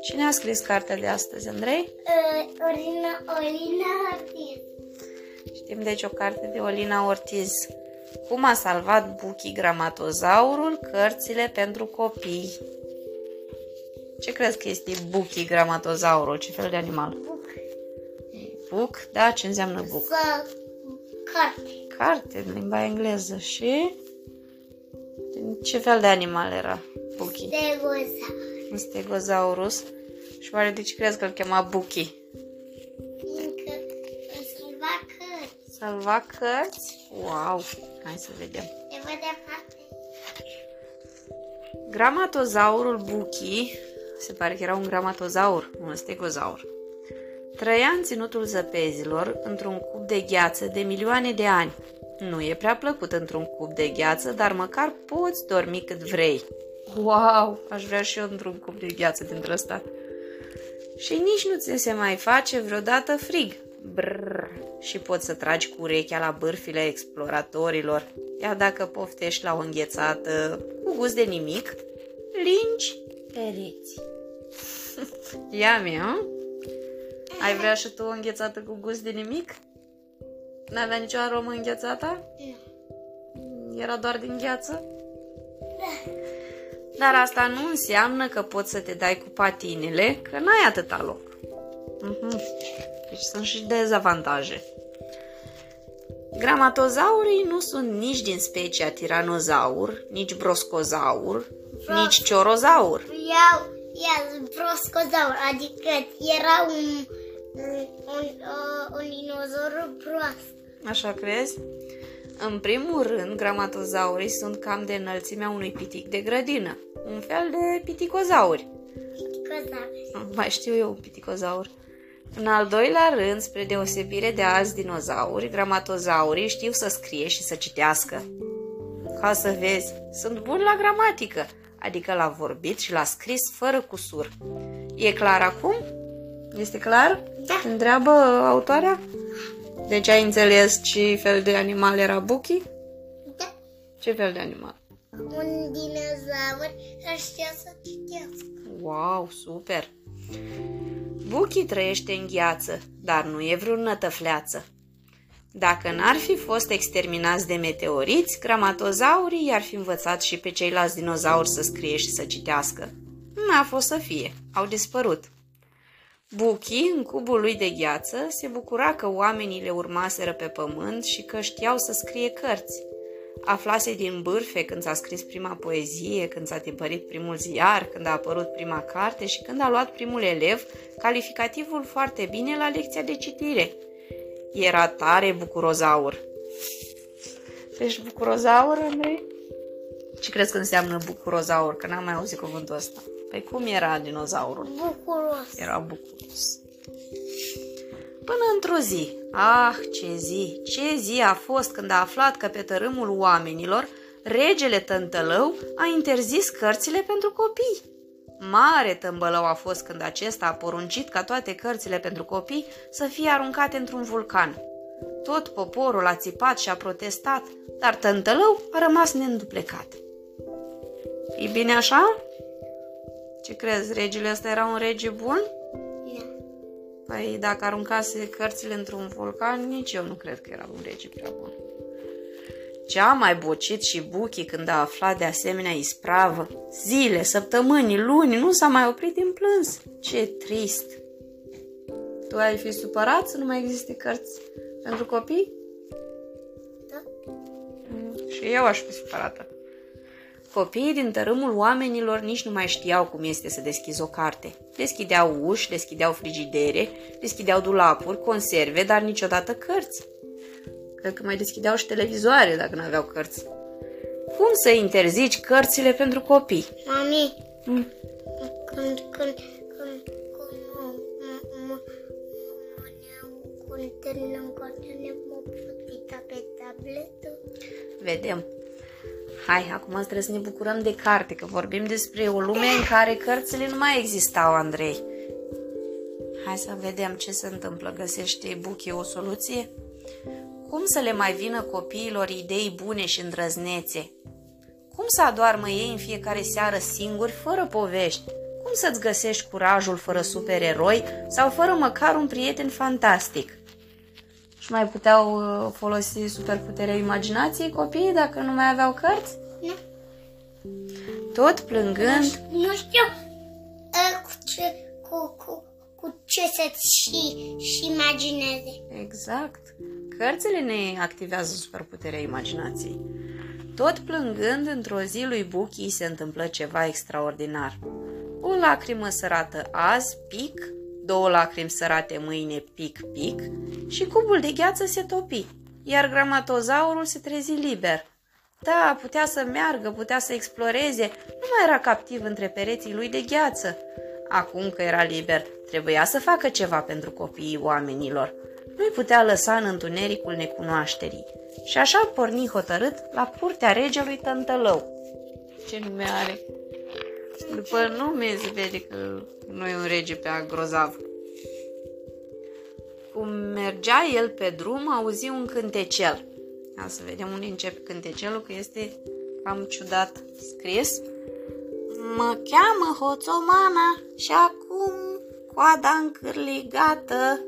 Cine a scris cartea de astăzi, Andrei? Uh, Orina, Orina Ortiz. Știm deci o carte de Olina Ortiz. Cum a salvat Buchi gramatozaurul cărțile pentru copii? Ce crezi că este Buchi gramatozaurul? Ce fel de animal? Buc. Buc? Da, ce înseamnă buc? Să carte. Carte în limba engleză și... Ce fel de animal era Buchi? Stegoza. Un stegozaurus. Și oare de ce crezi că îl chema Buchi? Fiindcă îl salva cărți. Salva cărți? Wow! Hai să vedem. Se vede foarte. Gramatozaurul Buchi, se pare că era un gramatozaur, un stegozaur, trăia în ținutul zăpezilor într-un cub de gheață de milioane de ani. Nu e prea plăcut într-un cub de gheață, dar măcar poți dormi cât vrei. Wow! Aș vrea și eu într-un cub de gheață dintre ăsta. Și nici nu ți se mai face vreodată frig. Brrr. Și poți să tragi cu urechea la bârfile exploratorilor. Iar dacă poftești la o înghețată cu gust de nimic, lingi pereți. Ia mea, Ai vrea și tu o înghețată cu gust de nimic? N-avea nicio aromă înghețată? Nu. Era doar din gheață? Da. Dar asta nu înseamnă că poți să te dai cu patinele, că n-ai atâta loc. Mhm. Deci sunt și dezavantaje. Gramatozaurii nu sunt nici din specia tiranozaur, nici broscozaur, nici ciorozaur. Iau, ia, broscozaur, adică era un, un, un, uh, un dinozaur prost. Așa crezi? În primul rând, gramatozaurii sunt cam de înălțimea unui pitic de grădină, un fel de piticozauri. Cozaur. Mai știu eu un piticozaur. În al doilea rând, spre deosebire de alți dinozauri, gramatozaurii știu să scrie și să citească. Ca să vezi, sunt buni la gramatică, adică la vorbit și la scris fără cusur. E clar acum? Este clar? Da. Întreabă autoarea? Deci ai înțeles ce fel de animal era Buchi? Da. Ce fel de animal? Un dinozaur care știa să citească. Wow, super! Buchi trăiește în gheață, dar nu e vreun nătăfleață. Dacă n-ar fi fost exterminați de meteoriți, gramatozaurii i-ar fi învățat și pe ceilalți dinozauri să scrie și să citească. N-a fost să fie, au dispărut. Buchi, în cubul lui de gheață, se bucura că oamenii le urmaseră pe pământ și că știau să scrie cărți. Aflase din bârfe când s-a scris prima poezie, când s-a tipărit primul ziar, când a apărut prima carte și când a luat primul elev calificativul foarte bine la lecția de citire. Era tare bucurozaur. Ești bucurozaur, Andrei? Ce crezi că înseamnă bucurozaur? Că n-am mai auzit cuvântul ăsta. Păi cum era dinozaurul? Bucuros. Era bucuros. Până într-o zi, ah, ce zi, ce zi a fost când a aflat că pe tărâmul oamenilor, regele Tântălău a interzis cărțile pentru copii. Mare tâmbălău a fost când acesta a poruncit ca toate cărțile pentru copii să fie aruncate într-un vulcan. Tot poporul a țipat și a protestat, dar Tântălău a rămas neînduplecat. E bine așa? Ce crezi, regele ăsta era un rege bun? Da. Păi dacă aruncase cărțile într-un vulcan, nici eu nu cred că era un rege prea bun. Ce-a mai bocit și Buchi când a aflat de asemenea ispravă. Zile, săptămâni, luni, nu s-a mai oprit din plâns. Ce trist! Tu ai fi supărat să nu mai existe cărți pentru copii? Da. Mm, Și eu aș fi supărată. Copiii din tărâmul oamenilor nici nu mai știau cum este să deschizi o carte. Deschideau uși, deschideau frigidere, deschideau dulapuri, conserve, dar niciodată cărți. Cred că mai deschideau și televizoare dacă nu aveau cărți. Cum să interzici cărțile pentru copii? Mami, Mm. când, când, când, când mă, mă, mă, mă, când terminăm cartele, mă pot uita pe tabletă? Vedem. Hai, acum trebuie să ne bucurăm de carte, că vorbim despre o lume în care cărțile nu mai existau, Andrei. Hai să vedem ce se întâmplă. Găsește Buchi o soluție? Cum să le mai vină copiilor idei bune și îndrăznețe? Cum să adoarmă ei în fiecare seară singuri, fără povești? Cum să-ți găsești curajul fără supereroi sau fără măcar un prieten fantastic? Și mai puteau uh, folosi superputerea imaginației copiii dacă nu mai aveau cărți? Nu. Tot plângând, Nu știu uh, cu ce, cu, cu, cu ce să-ți și, și imagineze. Exact. Cărțile ne activează superputerea imaginației. Tot plângând, într-o zi lui Buchi se întâmplă ceva extraordinar. O lacrimă sărată azi, pic, două lacrimi sărate mâine, pic, pic, și cubul de gheață se topi, iar gramatozaurul se trezi liber. Da, putea să meargă, putea să exploreze, nu mai era captiv între pereții lui de gheață. Acum că era liber, trebuia să facă ceva pentru copiii oamenilor. Nu-i putea lăsa în întunericul necunoașterii. Și așa porni hotărât la curtea regelui Tântălău. Ce nume are? După nume se vede că nu e un rege pe grozav. Cum mergea el pe drum, auzi un cântecel. Ia să vedem unde începe cântecelul, că este cam ciudat scris. Mă cheamă Hoțomana și acum coada încârligată.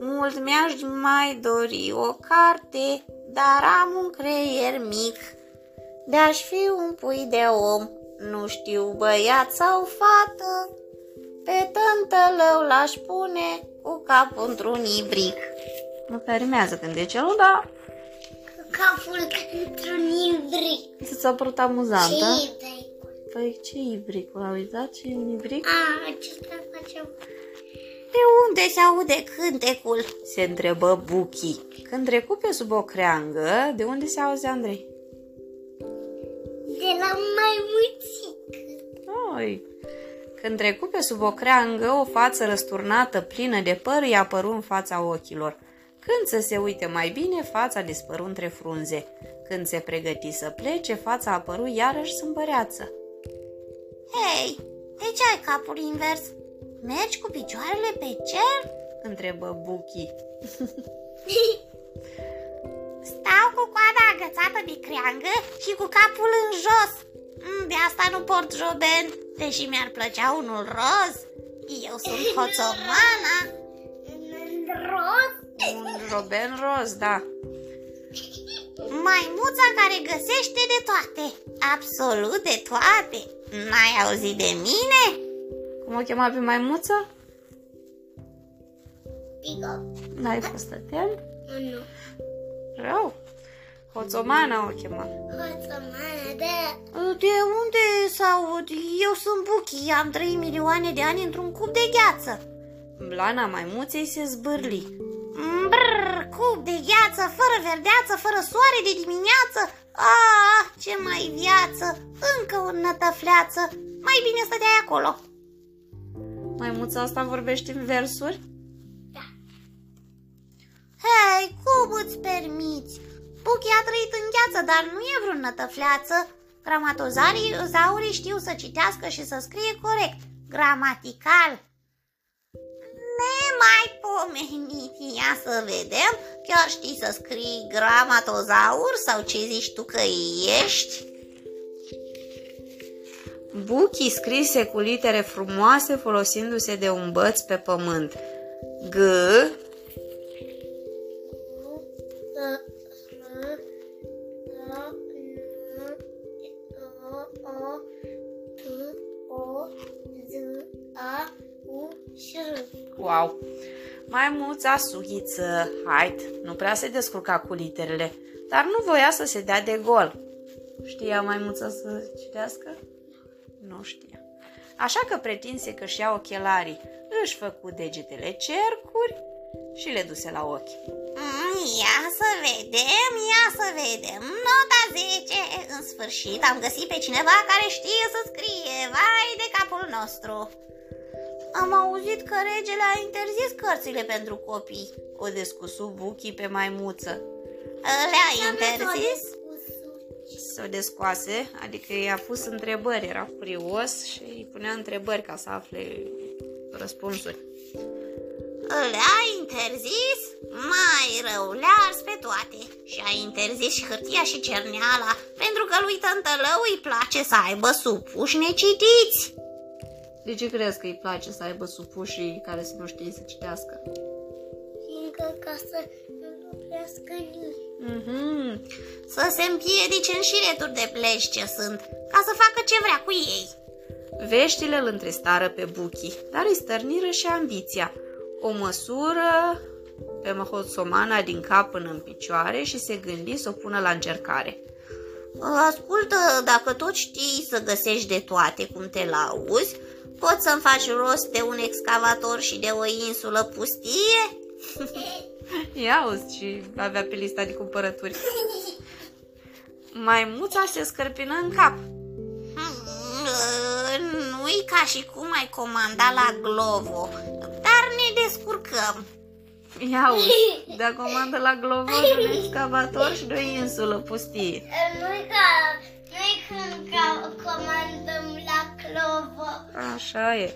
Mult mi-aș mai dori o carte, dar am un creier mic. De-aș fi un pui de om, nu știu băiat sau fată, pe tântălău l-aș pune cu capul într-un ibric. Nu că rimează cântecelul, dar Cu capul într-un ibric. ți-a părut amuzant, da? Ce ibric? Păi ce ibricul? A uitat ce e un ibric? A, acesta facem. De unde se aude cântecul? Se întrebă Buchi. Când trecu pe sub o creangă, de unde se auze Andrei? De la mai muțic. Oi! Când trecu pe sub o creangă, o față răsturnată, plină de păr, îi apăru în fața ochilor. Când să se uite mai bine, fața dispăru între frunze. Când se pregăti să plece, fața apăru iarăși sâmbăreață. Hei, de ce ai capul invers? Mergi cu picioarele pe cer? întrebă Buchi. Stau cu coada agățată de creangă și cu capul în jos. Mm, De asta nu port joben, deși mi-ar plăcea unul roz. Eu sunt hoțomana. Roz? Un roben roz, da. Maimuța care găsește de toate. Absolut de toate. N-ai auzit de mine? Cum o chema pe maimuță? Pico. N-ai fost atent? Nu. Rău. Hoțomana o chema. Hoțomana, da. De unde să aud? Eu sunt Buchi, am 3 milioane de ani într-un cub de gheață. Blana maimuței se zbârli. Brrr, cub de gheață, fără verdeață, fără soare de dimineață. Ah, ce mai viață, încă o nătăfleață. Mai bine stăteai acolo. Maimuța asta vorbește în versuri? Hei, cum îți permiți? Buchi a trăit în gheață, dar nu e vreun nătăfleață. Gramatozarii zaurii știu să citească și să scrie corect, gramatical. Nemaipomenit, ia să vedem, chiar știi să scrii gramatozaur sau ce zici tu că ești? Buchi scrise cu litere frumoase folosindu-se de un băț pe pământ. G, wow! Maimuța sughiță, hait, nu prea se descurca cu literele, dar nu voia să se dea de gol. Știa maimuța să citească? Nu știa. Așa că pretinse că și ia ochelarii, își făcu degetele cercuri și le duse la ochi. Mm, Ia să vedem, ia să vedem. Nota 10. În sfârșit am găsit pe cineva care știe să scrie. Vai de capul nostru. Am auzit că regele a interzis cărțile pentru copii, o descusu Buchi pe maimuță. Le-a interzis? S-o descoase, adică i-a pus întrebări, era furios și îi punea întrebări ca să afle răspunsuri. Le-a interzis? Mai rău, le-a ars pe toate Și a interzis și hârtia și cerneala Pentru că lui Tântălău îi place să aibă supuși necitiți De ce crezi că îi place să aibă supușii care să nu știe să citească? Fiindcă ca să nu lucrească nimeni Mm-hmm. Să se împiedice în șireturi de pleci ce sunt Ca să facă ce vrea cu ei Veștile îl întrestară pe Buchi, dar îi stărniră și ambiția. O măsură pe Mahosomana din cap până în picioare și se gândi să o pună la încercare. Ascultă, dacă tot știi să găsești de toate cum te lauzi Poți să-mi faci rost de un excavator și de o insulă pustie? Ia uzi și avea pe lista de cumpărături. Maimuța se scărpină în cap. Hmm, Nu-i ca și cum ai comanda la Glovo Dar ne descurcăm Ia uzi, da comandă la Glovo de un excavator și de o insulă pustie. Nu-i ca, nu-i când ca, comandăm la Clovo. Așa e.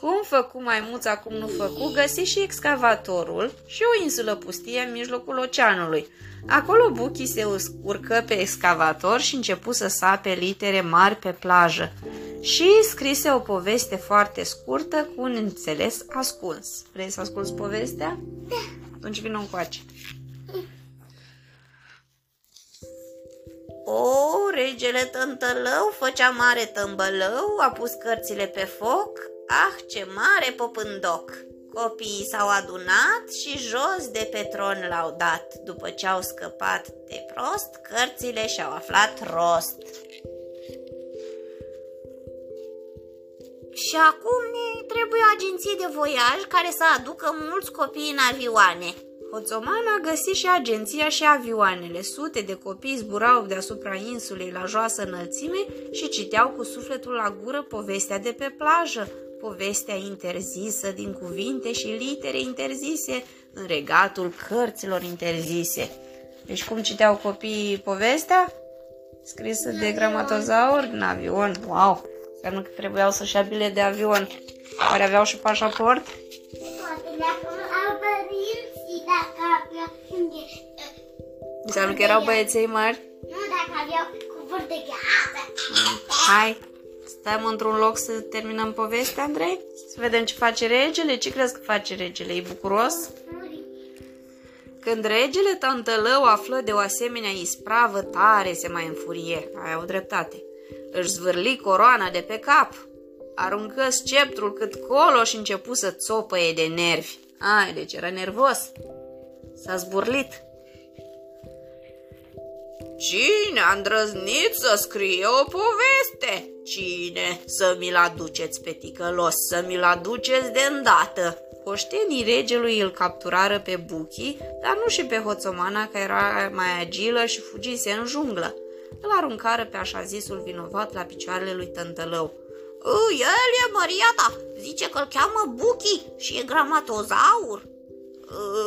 Cum făcu maimuța, cum nu făcu, găsi și excavatorul și o insulă pustie în mijlocul oceanului. Acolo Buchi se urcă pe excavator și începu să sape litere mari pe plajă. Și scrise o poveste foarte scurtă cu un înțeles ascuns. Vrei să asculți povestea? Da. Atunci vină încoace. O, regele tântălău făcea mare tâmbălău, a pus cărțile pe foc, ah, ce mare popândoc! Copiii s-au adunat și jos de pe tron l-au dat. După ce au scăpat de prost, cărțile și-au aflat rost. Și acum ne trebuie o agenție de voiaj care să aducă mulți copii în avioane. Hoțoman a găsit și agenția și avioanele. Sute de copii zburau deasupra insulei la joasă înălțime și citeau cu sufletul la gură povestea de pe plajă, povestea interzisă din cuvinte și litere interzise în regatul cărților interzise. Deci cum citeau copiii povestea? Scrisă de gramatozaur în avion. Wow! Înseamnă că trebuiau să-și ia bilet de avion. Care aveau și pașaport? Poate Înseamnă că erau băieței mari? Nu, dacă aveau cuvânt de gheață. Hai, stăm într-un loc să terminăm povestea, Andrei? Să vedem ce face regele? Ce crezi că face regele? E bucuros? Când regele Tantălău află de o asemenea ispravă tare, se mai înfurie. Ai o dreptate. Își zvârli coroana de pe cap, aruncă sceptrul cât colo și începu să țopăie de nervi. Ai, deci era nervos. S-a zburlit. Cine a îndrăznit să scrie o poveste? Cine? Să mi-l aduceți pe ticălos, să mi-l aduceți de îndată. Oștenii regelui îl capturară pe Buchi, dar nu și pe Hoțomana, care era mai agilă și fugise în junglă. Îl aruncară pe așa zisul vinovat la picioarele lui Tântălău. El e Maria ta, zice că îl cheamă Buchi și e gramatozaur.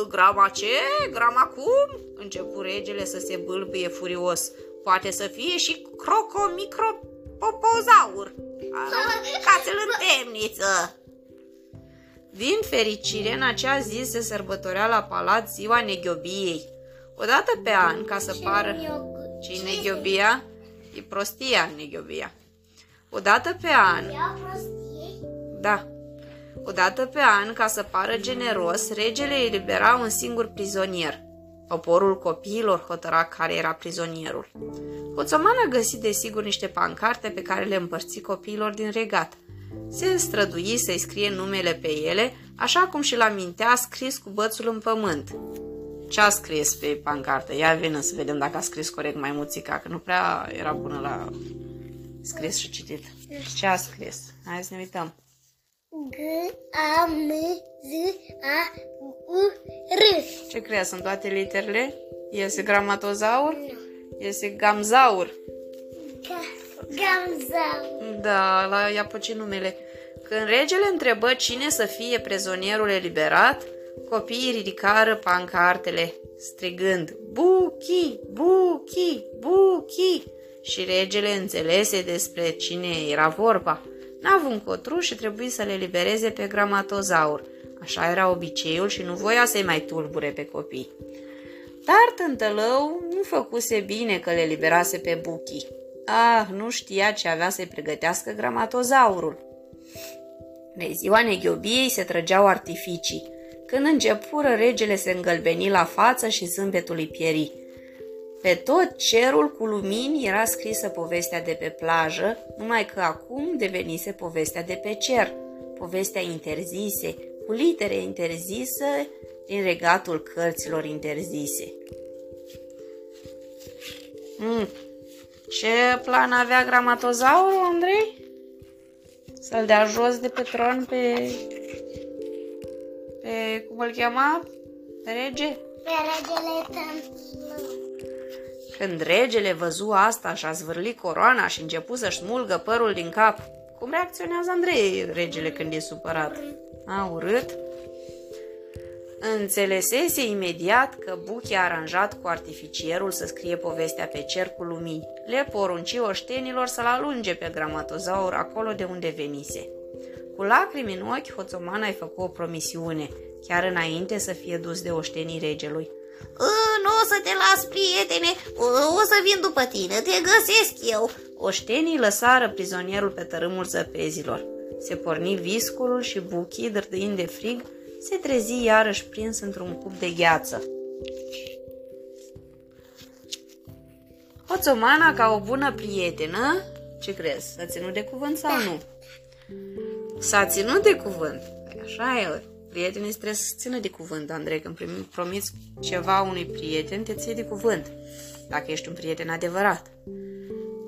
Grama ce? Grama cum? Începu regele să se bâlbâie furios. Poate să fie și crocomicropopozaur. Cați-l în temniță. Din fericire, în acea zi se sărbătorea la palat ziua neghiobiei. Odată pe an, ca să pară... ce neghiobia? E prostia neghiobia. Odată pe an... Da. Odată pe an, ca să pară generos, regele elibera un singur prizonier. Poporul copiilor hotăra care era prizonierul. Hoțoman a găsit desigur niște pancarte pe care le împărți copiilor din regat. Se strădui să-i scrie numele pe ele, așa cum și l mintea scris cu bățul în pământ. Ce a scris pe pancartă? Ia vină să vedem dacă a scris corect mai muțica, că nu prea era bună la scris și citit. Ce a scris? Hai să ne uităm. G, A, M, Z, A, U, R. Ce crezi? Sunt toate literele? Este gramatozaur? Este gamzaur. Gamzau. Da, la i-a păcit numele. Când regele întrebă cine să fie prezonierul eliberat, copiii ridicară pancartele, strigând Buchi, Buchi, Buchi! Și regele înțelese despre cine era vorba. N-a avut încotru și trebuie să le libereze pe gramatozaur. Așa era obiceiul și nu voia să-i mai tulbure pe copii. Dar tântălău nu făcuse bine că le liberase pe Buchi. Ah, nu știa ce avea să-i pregătească gramatozaurul. De ziua neghiobiei se trăgeau artificii. Când începură, regele se îngălbeni la față și zâmbetul îi pieri. Pe tot cerul cu lumini era scrisă povestea de pe plajă, numai că acum devenise povestea de pe cer, povestea interzise, cu litere interzise din regatul cărților interzise. Mm. Ce plan avea gramatozaurul, Andrei? Să-l dea jos de pe tron pe... pe... cum îl chema? Pe rege? Pe regele tântălău. Când regele văzu asta și-a zvârlit coroana și începu să-și smulgă părul din cap, cum reacționează Andrei, regele, când e supărat? A, urât? Înțelesese imediat că Buchi a aranjat cu artificierul să scrie povestea pe cer cu lumini. Le porunci oștenilor să-l alunge pe gramatozaur acolo de unde venise. Cu lacrimi în ochi, Hoțoman a făcut o promisiune, chiar înainte să fie dus de oștenii regelui. Nu o să te las, prietene, o să vin după tine, te găsesc eu. Oștenii lăsară prizonierul pe tărâmul zăpezilor. Se porni visculul și Buchi, dârdâind de frig, se trezi iarăși prins într-un cup de gheață. Hoțomana, ca o bună prietenă, ce crezi, s-a ținut de cuvânt sau nu? S-a ținut de cuvânt. Păi așa e, prietenii trebuie să țină de cuvânt, Andrei, când promiți ceva unui prieten, te ții de cuvânt, dacă ești un prieten adevărat.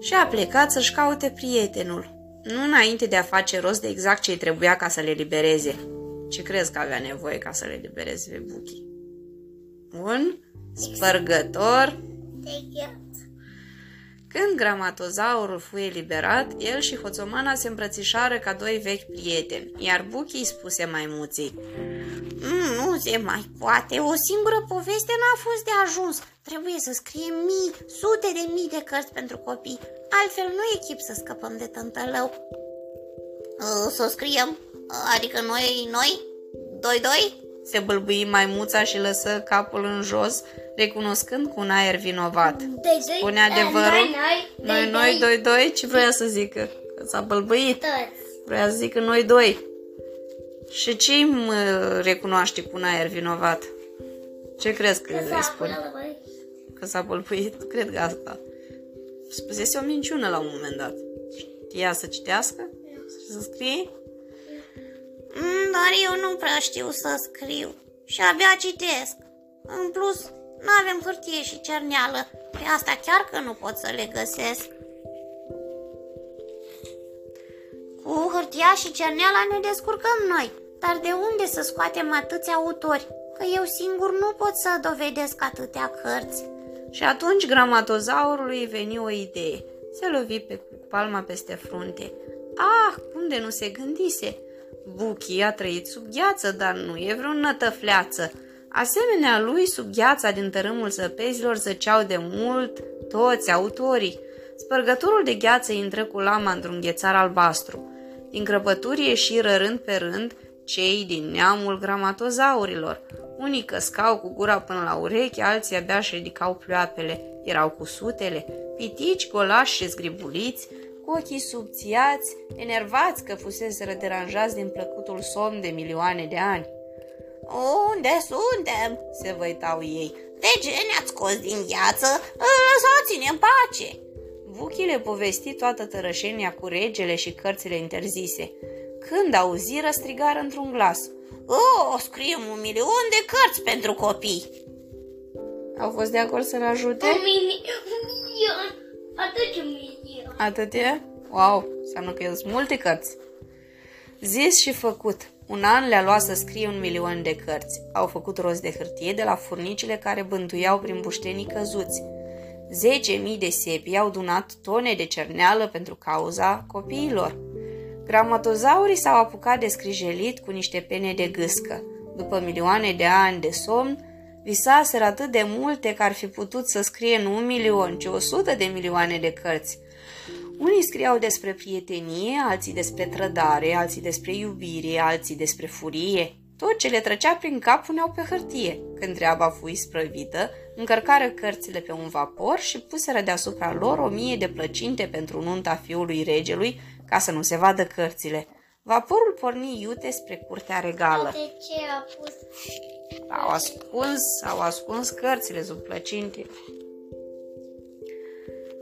Și a plecat să-și caute prietenul, nu înainte de a face rost de exact ce îi trebuia ca să le libereze. Ce crezi că avea nevoie ca să le libereze pe Buchi? Un spărgător De gheață. Când gramatozaurul fu eliberat, el și Hoțomana se îmbrățișară ca doi vechi prieteni, iar Buchi îi spuse maimuții. Mm, nu se mai poate, o singură poveste n-a fost de ajuns. Trebuie să scriem mii, sute de mii de cărți pentru copii. Altfel nu e chip să scăpăm de tântălău. Uh, Să o scriem, adică noi, noi, doi, doi? Se bâlbâi maimuța și lăsă capul în jos, recunoscând cu un aer vinovat. Doi, doi. Spune eh, adevărul? Noi, noi. Noi, noi, doi, doi, ce vrea să zică? Că s-a bălbăit. Toți. Vrea să zică noi doi. Și ce îmi recunoaște cu un aer vinovat? Ce crezi că, Că îi s-a spune? bălbăit. Că s-a bălbăit? Cred că asta. Spusese o minciună la un moment dat. Știa să citească? Și să scrie? Mm, Dar eu nu prea știu să scriu și abia citesc. În plus, nu avem hârtie și cerneală. Pe asta chiar că nu pot să le găsesc. Cu hârtia și cerneala ne descurcăm noi, dar de unde să scoatem atâția autori? Că eu singur nu pot să dovedesc atâtea cărți. Și atunci gramatozaurului îi veni o idee. Se lovi pe cu palma peste frunte. Ah, cum de nu se gândise? Buchi a trăit sub gheață, dar nu e vreo nătăfleață. Asemenea lui, sub gheața din tărâmul săpezilor zăceau de mult toți autorii. Spărgătorul de gheață intră cu lama într-un ghețar albastru. Din crăpături ieșiră rând pe rând cei din neamul gramatozaurilor. Unii căscau cu gura până la urechi, alții abia își ridicau ploapele. Erau cu sutele, pitici, golași și zgribuliți, cu ochii subțiați, enervați că fuseseră deranjați din plăcutul somn de milioane de ani. Unde suntem? Se văitau ei. De ce ne-ați scos din gheață? Lăsați-ne în pace! Buchi le povesti toată tărășenia cu regele și cărțile interzise. Când auziră, strigară într-un glas. Oh, scriem un milion de cărți pentru copii! Au fost de acord să-l ajute? Un mini- un milion. Atât un milion. Atât e? Wow, înseamnă că sunt multe cărți. Zis și făcut. Un an le-a luat să scrie un milion de cărți. Au făcut rost de hârtie de la furnicile care bântuiau prin buștenii căzuți. Zece mii de sepi au dunat tone de cerneală pentru cauza copiilor. Gramatozaurii s-au apucat de scrijelit cu niște pene de gâscă. După milioane de ani de somn, visaseră atât de multe că ar fi putut să scrie nu un milion, ci o sută de milioane de cărți. Unii scriau despre prietenie, alții despre trădare, alții despre iubire, alții despre furie. Tot ce le trecea prin cap puneau pe hârtie. Când treaba fu isprăvită, încărcară cărțile pe un vapor și puseră deasupra lor o mie de plăcinte pentru nunta fiului regelui, ca să nu se vadă cărțile. Vaporul porni iute spre curtea regală. De ce a pus? Au ascuns, au ascuns cărțile sub plăcinte.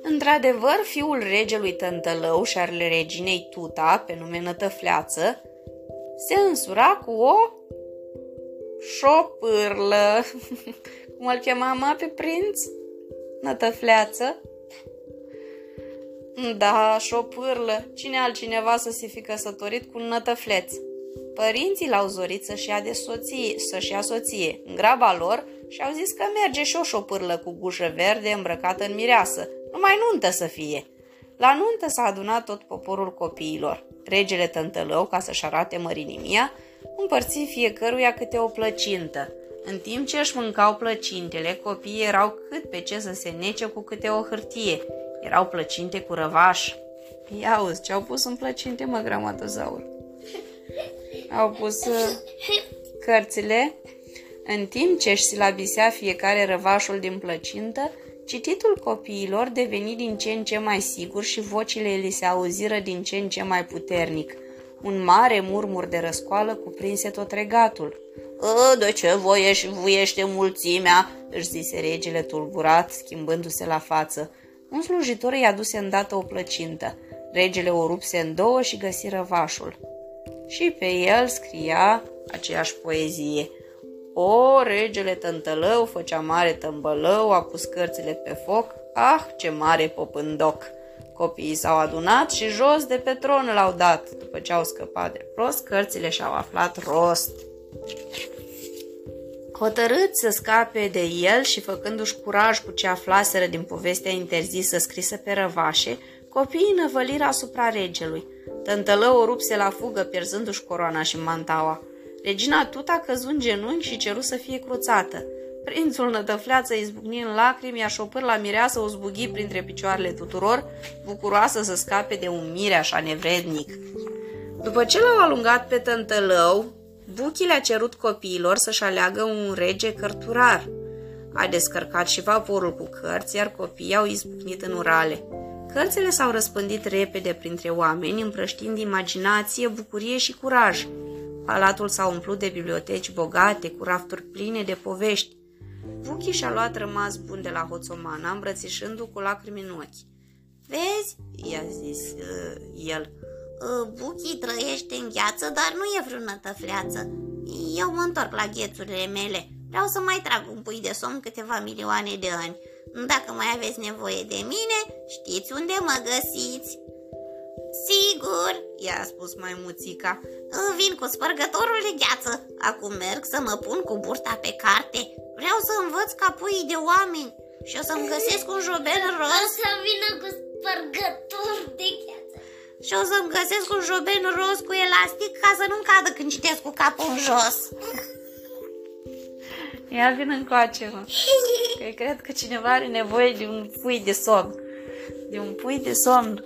Într-adevăr, fiul regelui Tântălău și al reginei Tuta, pe nume Nătăfleață, se însura cu o șopârlă. Cum îl chema mă pe prinț? Nătăfleață? Da, șopârlă. Cine altcineva să se fi căsătorit cu un nătăfleț? Părinții l-au zorit să-și ia, de soție, să-și ia soție. În graba lor și-au zis că merge și o șopârlă cu gușă verde îmbrăcată în mireasă, numai nuntă să fie. La nuntă s-a adunat tot poporul copiilor. Regele Tântălău, ca să-și arate mărinimia, împărți fiecăruia câte o plăcintă. În timp ce își mâncau plăcintele, copiii erau cât pe ce să se nece cu câte o hârtie. Erau plăcinte cu răvaș. Ia uzi, ce-au pus în plăcinte, mă, gramatozaur? Au pus uh, cărțile. În timp ce își silabisea fiecare răvașul din plăcintă, cititul copiilor deveni din ce în ce mai sigur și vocile li se auziră din ce în ce mai puternic. Un mare murmur de răscoală cuprinse tot regatul. Ă, de ce voiești, vuiește mulțimea?" își zise regele tulburat, schimbându-se la față. Un slujitor i-a dus îndată o plăcintă. Regele o rupse în două și găsi răvașul. Și pe el scria aceeași poezie. O, regele tântălău făcea mare tâmbălău, a pus cărțile pe foc, ah, ce mare popândoc! Copiii s-au adunat și jos de pe tron l-au dat. După ce au scăpat de prost, cărțile și-au aflat rost. Hotărât să scape de el și făcându-și curaj cu ce aflaseră din povestea interzisă scrisă pe răvașe, copiii năvăliră asupra regelui. Tântălău o rupse la fugă, pierzându-și coroana și mantaua. Regina Tuta căzu în genunchi și ceru să fie cruțată. Prințul nătăfleață izbucni în lacrimi, iar șopâr la mireasă o zbughi printre picioarele tuturor, bucuroasă să scape de un mire așa nevrednic. După ce l-au alungat pe tântălău, Buchi le-a cerut copiilor să-și aleagă un rege cărturar. A descărcat și vaporul cu cărți, iar copiii au izbucnit în urale. Cărțile s-au răspândit repede printre oameni, împrăștind imaginație, bucurie și curaj. Palatul s-a umplut de biblioteci bogate, cu rafturi pline de povești. Buchi și-a luat rămas bun de la hoțomana, îmbrățișându-o cu lacrimi în ochi. Vezi, i-a zis uh, el, uh, Buchi trăiește în gheață, dar nu e vreun nătăfleață. Eu mă întorc la ghețurile mele. Vreau să mai trag un pui de somn câteva milioane de ani. Dacă mai aveți nevoie de mine, știți unde mă găsiți. Sigur, i-a spus maimuțica. Vin cu spărgătorul de gheață. Acum merg să mă pun cu burta pe carte. Vreau să învăț ca puii de oameni și o să-mi găsesc un joben roz. O să vină cu spărgător de gheață. Și o să-mi găsesc un joben roz cu elastic ca să nu-mi cadă când citesc cu capul în jos. Ia vin încoace, mă. Că cred că cineva are nevoie de un pui de somn. De un pui de somn.